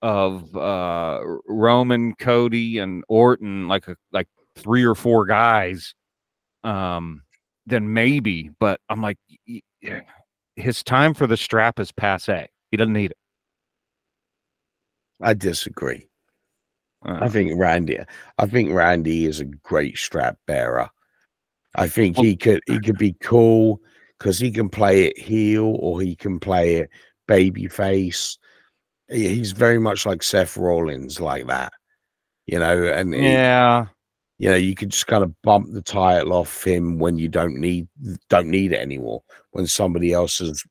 of uh Roman, Cody, and Orton, like a like three or four guys, um, then maybe. But I'm like, his time for the strap is passe. He doesn't need it. I disagree Uh, I think Randy I think Randy is a great strap bearer I think he could he could be cool because he can play it heel or he can play it baby face. He- He's very much like Seth Rollins, like that, you know. And he- yeah. you know, you could just kind of bump the title off him when you don't need don't need it anymore. When somebody else has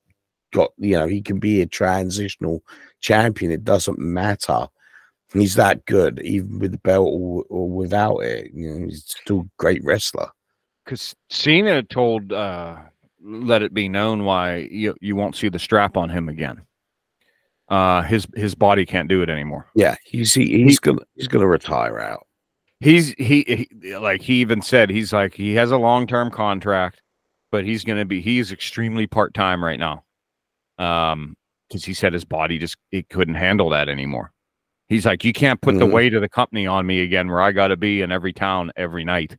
got, you know, he can be a transitional champion. It doesn't matter. He's that good, even with the belt or, or without it. You know, he's still a great wrestler. because Cena told uh let it be known why you you won't see the strap on him again. Uh his his body can't do it anymore. Yeah, he's he, he's gonna he's gonna retire out. He's he, he like he even said he's like he has a long-term contract, but he's going to be he's extremely part-time right now. Um cuz he said his body just it couldn't handle that anymore. He's like you can't put the Mhm. weight of the company on me again where I got to be in every town every night.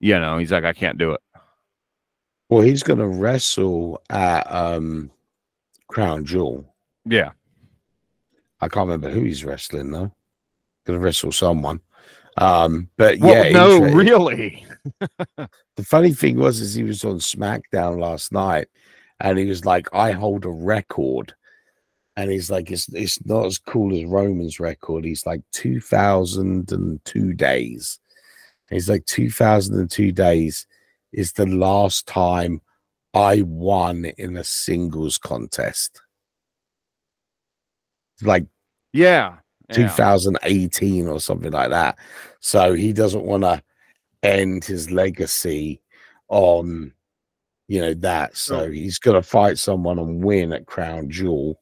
You know, he's like I can't do it. Well, he's gonna wrestle at um Crown Jewel. Yeah. I can't remember who he's wrestling though. Gonna wrestle someone. Um, but Well, yeah, no, really. the funny thing was is he was on SmackDown last night and he was like, I hold a record. And he's like, it's it's not as cool as Roman's record. He's like 2002 days. He's like 2002 days is the last time I won in a singles contest. Like Yeah. yeah. 2018 or something like that. So he doesn't want to end his legacy on, you know, that. So he's going to fight someone and win at Crown Jewel.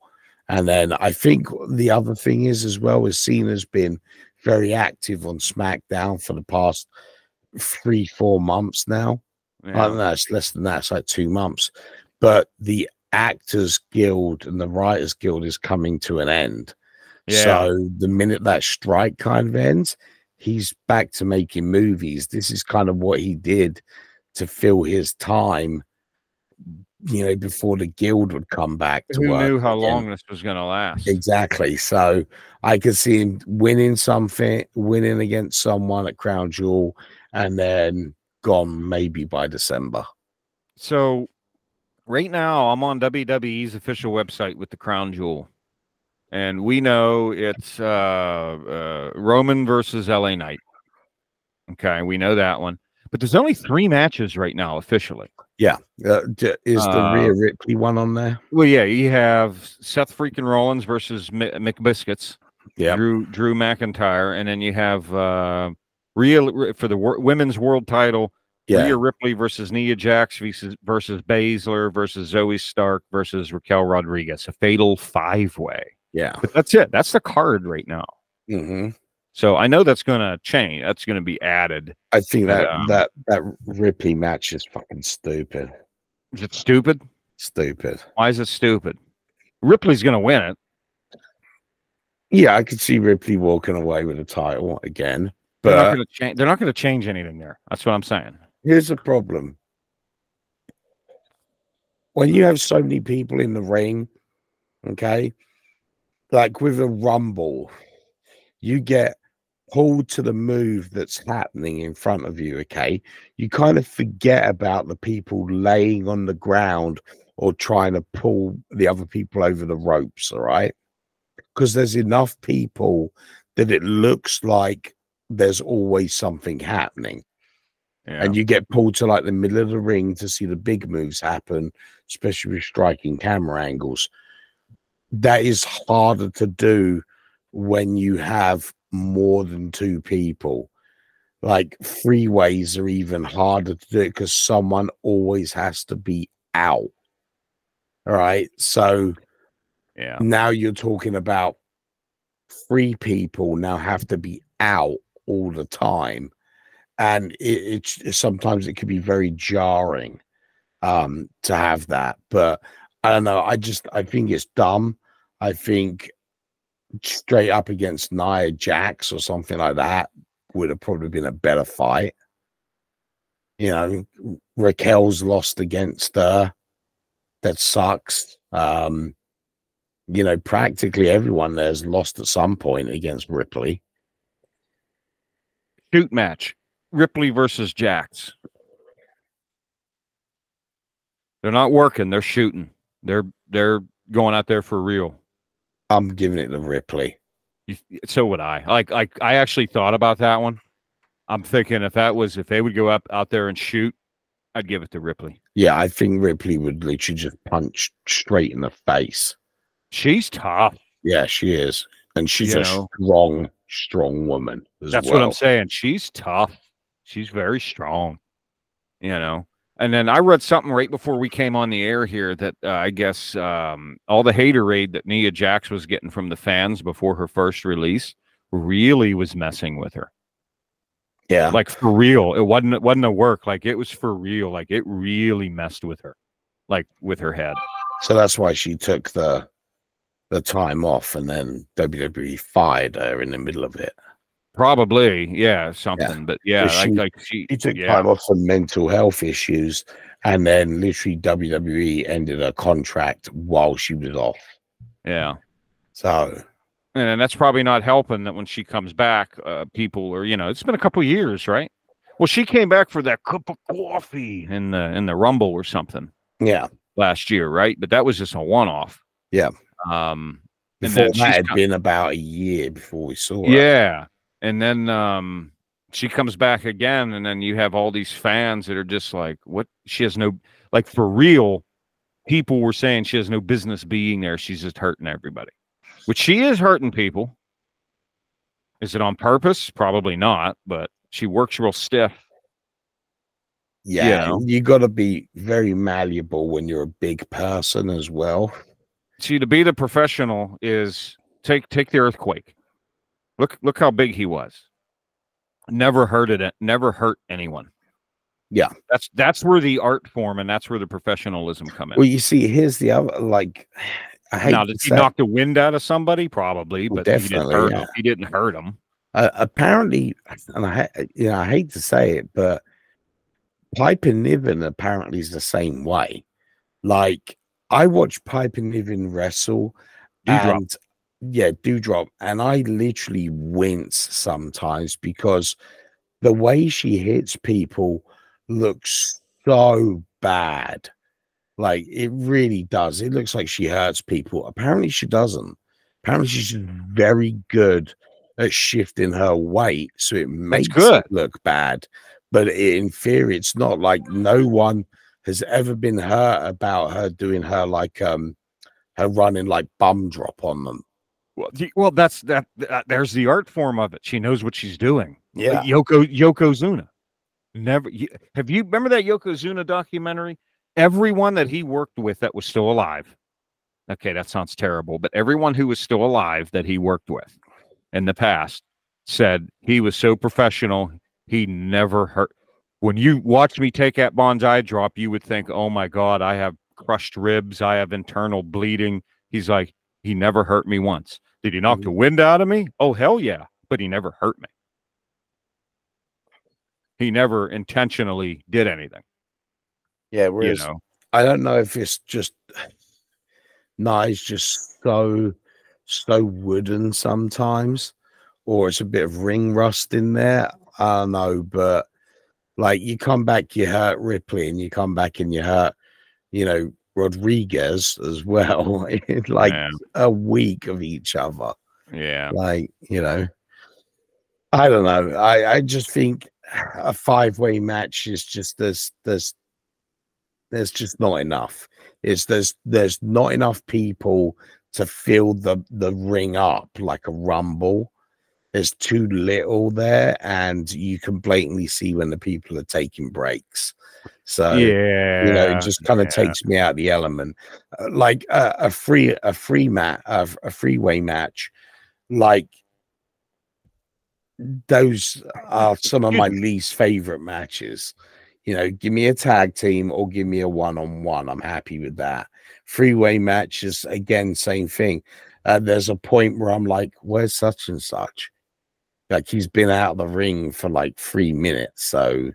And then I think the other thing is as well is Cena's been very active on SmackDown for the past three, four months now. I don't know, it's less than that, it's like two months. But the Actors Guild and the Writers Guild is coming to an end. Yeah. So the minute that strike kind of ends, he's back to making movies. This is kind of what he did to fill his time, you know, before the guild would come back to Who work. knew how long this was going to last? Exactly. So I could see him winning something, winning against someone at Crown Jewel, and then gone maybe by December. So right now I'm on WWE's official website with the crown jewel. And we know it's uh, uh, Roman versus LA Knight. Okay, we know that one. But there's only three matches right now officially. Yeah. Uh, is the Uh, Rhea Ripley one on there? Well, yeah, you have Seth freaking Rollins versus Mi- McBiscuits. Yeah. Drew Drew McIntyre, and then you have uh, Rhea for the wor- women's world title. Yeah. Rhea Ripley versus Nia Jax versus versus Baszler versus Zoey Stark versus Raquel Rodriguez. A fatal five way. Yeah. But that's it. That's the card right now. hmm So I know that's going to change. That's going to be added. I think that Um, that that Ripley match is fucking stupid. Is it stupid? Stupid. Why is it stupid? Ripley's going to win it. Yeah, I could see Ripley walking away with the title again. They're not But going to change. They're not going to change anything there. That's what I'm saying. Here's the problem. When you have so many people in the ring, okay, like with a rumble, you get pulled to the move that's happening in front of you, okay? You kind of forget about the people laying on the ground or trying to pull the other people over the ropes, all right? Because there's enough people that it looks like there's always something happening Yeah. and you get pulled to like the middle of the ring to see the big moves happen, especially with striking camera angles. That is harder to do when you have more than two people. Like freeways are even harder to do because someone always has to be out. All right. So yeah. now you're talking about three people now have to be out all the time and it, it's sometimes it can be very jarring um to have that but i don't know i just i think it's dumb. I think straight up against nia jax or something like that would have probably been a better fight. You know raquel's lost against her. That sucks. Um you know practically everyone there's lost at some point against ripley. Shoot match. Ripley versus Jax. They're not working. They're shooting. They're they're going out there for real. i'm giving it to ripley You, so would I. Like like I actually thought about that one. I'm thinking if that was if they would go up out there and shoot, I'd give it to Ripley. Yeah, I think Ripley would literally just punch straight in the face. She's tough. Yeah, she is. And she's You a know? strong, strong woman. As That's well. what I'm saying. She's tough. She's very strong. You know. And then I read something right before we came on the air here that uh, I guess um, all the haterade that Nia Jax was getting from the fans before her first release really was messing with her. Yeah. Like for real. It wasn't it wasn't a work. Like it was for real. Like it really messed with her. Like with her head. So that's why she took the the time off and then WWE fired her in the middle of it. Probably, yeah, something. But yeah, Because like, she- like she, She took yeah. time off for mental health issues and then literally WWE ended her contract while she was off. Yeah. So and that's probably not helping that when she comes back, uh, people are, you know, it's been a couple years, right? Well, she came back for that cup of coffee in the in the Rumble or something yeah. last year, right? But that was just a one off. Yeah. Um, Before then that had co- been about a year before we saw her. yeah, and then um, she comes back again, and then you have all these fans that are just like, "What?" She has no, like, for real. People were saying she has no business being there. She's just hurting everybody, which she is hurting people. Is it on purpose? Probably not, but she works real stiff. Yeah, know? you got to be very malleable when you're a big person as well. See, to be the professional is take take the earthquake. Look look how big he was. Never hurted it. Never hurt anyone. Yeah. That's that's where the art form and that's where the professionalism come in. Well, you see, here's the other like. I hate now, did he knock the wind out of somebody? Probably, Well, but he didn't definitely, hurt yeah. him. He didn't hurt him. uh, apparently, and I, you know, I hate to say it, but Piper Niven apparently is the same way. Like I watch Piper Niven wrestle, and yeah, Doudrop, and I literally wince sometimes because the way she hits people looks so bad. Like it really does. It looks like she hurts people. Apparently, she doesn't. Apparently, she's very good at shifting her weight, so it makes it look bad. But in theory, it's not like no one has ever been hurt about her doing her like um her running like bum drop on them. Well, the- well, that's that. that- There's the art form of it. She knows what she's doing. Like Yeah. Yoko Yokozuna. Never have you remember that Yokozuna documentary? Everyone that he worked with that was still alive. Okay, that sounds terrible, but everyone who was still alive that he worked with in the past said he was so professional. He never hurt. When you watch me take that banzai drop, you would think, "Oh my God, I have crushed ribs. I have internal bleeding." He's like, he never hurt me once. Did he knock mm-hmm. the wind out of me? Oh hell yeah! But he never hurt me. He never intentionally did anything. Yeah, whereas know. I don't know if it's just Nia's just so so wooden sometimes, or it's a bit of ring rust in there. I don't know, but like you come back, you hurt Ripley, and you come back and you hurt, you know, Rodriguez as well. in like Yeah. a week of each other. Yeah. Like, you know, I don't know. I, I just think a five way match is just there's there's there's just not enough. It's there's there's not enough people to fill the the ring up like a rumble. There's too little there, and you can blatantly see when the people are taking breaks. So yeah. you know, it just kind of yeah. takes me out of the element. Uh, like a, a free a free mat a, a freeway match, like those are some of my least favorite matches. You know, give me a tag team or give me a one on one. I'm happy with that. Freeway matches, again, same thing. Uh, there's a point where I'm like, where's such and such? Like he's been out of the ring for like three minutes. So,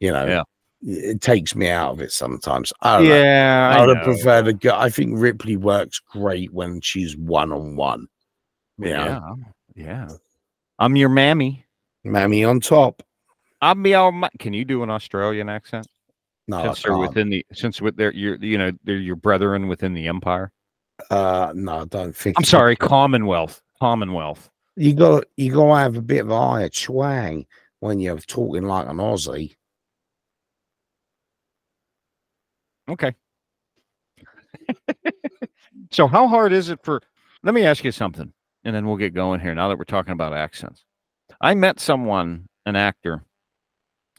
you know, Yeah. it takes me out of it sometimes. I don't know. Yeah, I I would have preferred to go. I think Ripley works great when she's one on one. Yeah. Yeah. I'm your mammy. Mammy on top. I'm your. Ma- Can you do an Australian accent? No, since they're within the since with their your you know they're your brethren within the empire. Uh, no, I don't think. I'm sorry, Commonwealth. Commonwealth. You got you got to have a bit of higher twang when you're talking like an Aussie. Okay. so how hard is it for let me ask you something and then we'll get going here now that we're talking about accents. I met someone, an actor,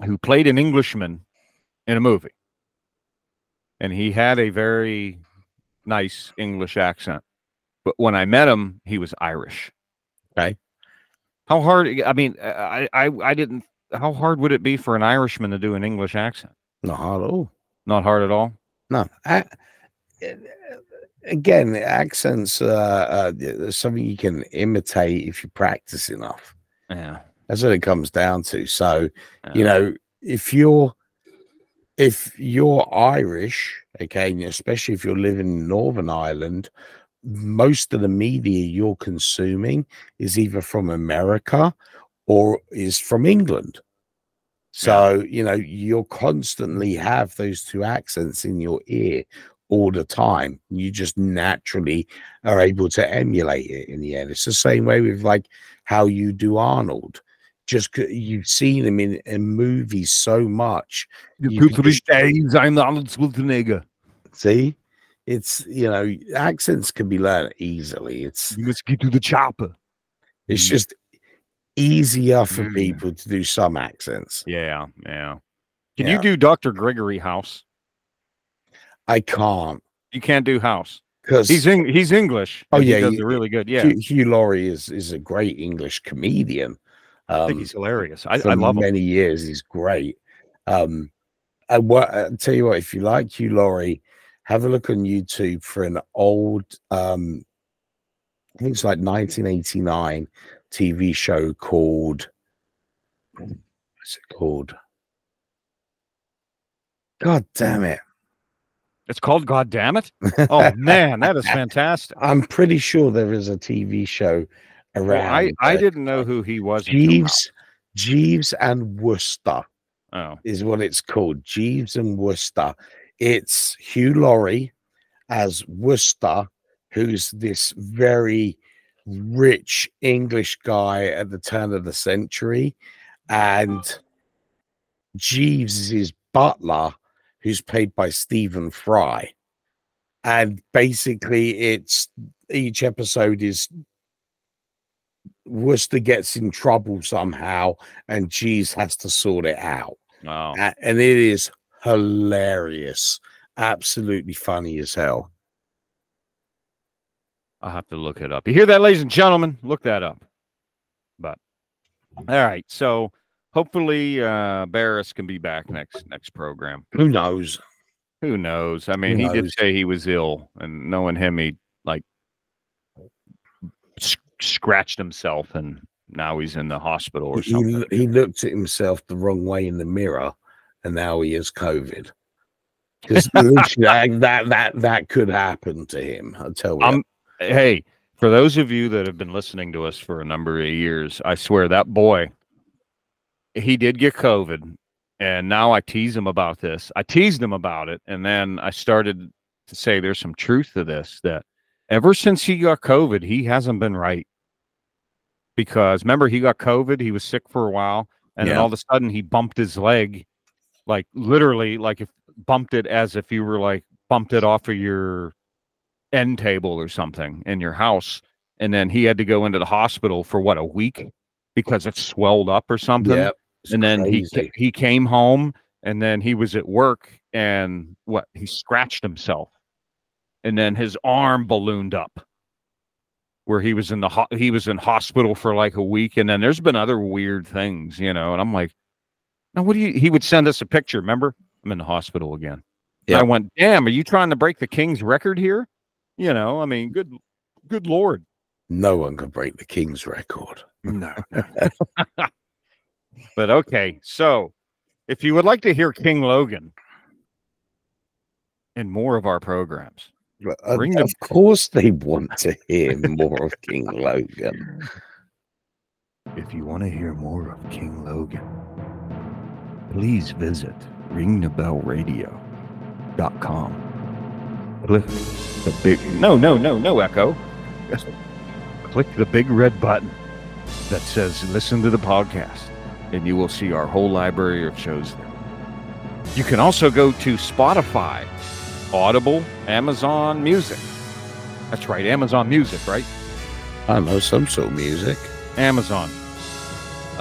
who played an Englishman in a movie. And he had a very nice English accent. But when I met him, he was Irish. Okay. How hard I mean, I I I didn't how hard would it be for an Irishman to do an English accent? Not hard at all. Not hard at all. No. A- again, accents uh, uh, something you can imitate if you practice enough. Yeah. That's what it comes down to. So, you know, if you're if you're Irish, okay, and especially if you're living in Northern Ireland, most of the media you're consuming is either from America or is from England. So, you know, you'll constantly have those two accents in your ear all the time. You just naturally are able to emulate it in the end. It's the same way with like how you do Arnold. Just you've seen him in, in movies so much. you can just- days, I'm Arnold Schwarzenegger. See, it's you know, accents can be learned easily. It's You must get to the chopper. it's just easier for Mm. people to do some accents. Yeah, yeah. Can Yeah. you do Dr. Gregory House? I can't You can't do House. because He's in, he's English. Oh, he yeah, it really good. Yeah, Hugh, Hugh Laurie is is a great English comedian. I think Um, he's hilarious. I, I love him. many years. He's great. Um, and what I tell you what, if you like Hugh Laurie, have a look on YouTube for an old, um, I think it's like 1989 TV show called, what's it called? God damn it. It's called God damn it. Oh man, that is fantastic. I'm pretty sure there is a TV show Well, around. I, I didn't know who he was. Jeeves, Jeeves and Wooster Oh, is what it's called. Jeeves and Wooster. It's Hugh Laurie as Wooster, who's this very rich English guy at the turn of the century, and Jeeves is his butler, who's played by Stephen Fry. And basically, it's each episode is Wooster gets in trouble somehow, and Jeeves has to sort it out. wow. And it is hilarious, absolutely funny as hell. I'll have to look it up. You hear that, ladies and gentlemen? Look that up. But all right, so hopefully uh Barris can be back next next program. Who knows? Who knows? I mean, Who he did say he was ill, and knowing him, he like s- scratched himself, and now he's in the hospital or He, something. he looked at himself the wrong way in the mirror, and now he has COVID. Because literally, that that that could happen to him. I tell you. I'm hey, for those of you that have been listening to us for a number of years, I swear that boy, he did get COVID. And now I tease him about this. I teased him about it. And then I started to say there's some truth to this that ever since he got COVID, he hasn't been right. Because remember, he got COVID, he was sick for a while, and then all of a sudden he bumped his leg, like literally, like if bumped it as if you were like bumped it off of your end table or something in your house and then he had to go into the hospital for what a week because it swelled up or something? Yep, and then he crazy. ca- he came home and then he was at work and what he scratched himself. And then his arm ballooned up where he was in the ho- he was in hospital for like a week and then there's been other weird things you know and i'm like now what do you he would send us a picture remember? I'm in the hospital again. And i went damn are you trying to break the king's record here? You know i mean good good lord. No one could break the king's record. no but okay so if you would like to hear king logan in more of our programs Uh, Bring the- of course, they want to hear more of King Logan. If you want to hear more of King Logan, please visit ringthebellradio.com. Click the big no no no no echo. Click the big red button that says listen to the podcast, and you will see our whole library of shows there. You can also go to Spotify, Audible, Amazon Music. That's right, Amazon Music, right? I know some of music. Amazon,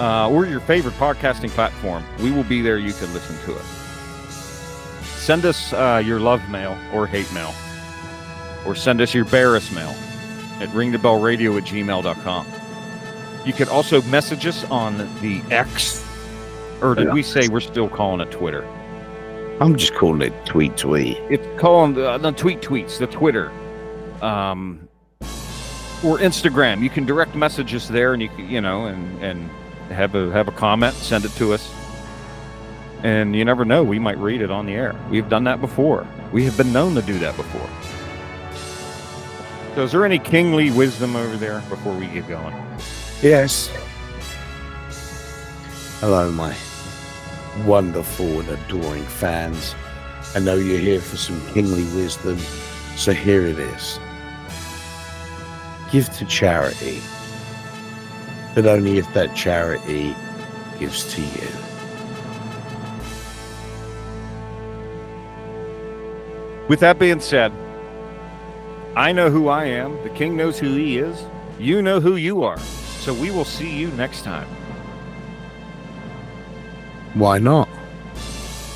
uh, or your favorite podcasting platform. We will be there. You can listen to us. Send us uh, your love mail or hate mail, or send us your Barris mail at ringthebellradio at gmail.com. You can also message us on the X, or did we say we're still calling it Twitter? I'm just calling it tweet tweet. It's calling the, the tweet tweets, the Twitter, um, or Instagram. You can direct message us there, and you can, you know, and and have a have a comment, send it to us, and you never know, we might read it on the air. We've done that before. We have been known to do that before. So, is there any kingly wisdom over there before we get going? Yes. Hello, my wonderful and adoring fans. I know you're here for some kingly wisdom, so here it is. Give to charity, but only if that charity gives to you. With that being said, I know who I am. The king knows who he is. You know who you are. So we will see you next time. Why not?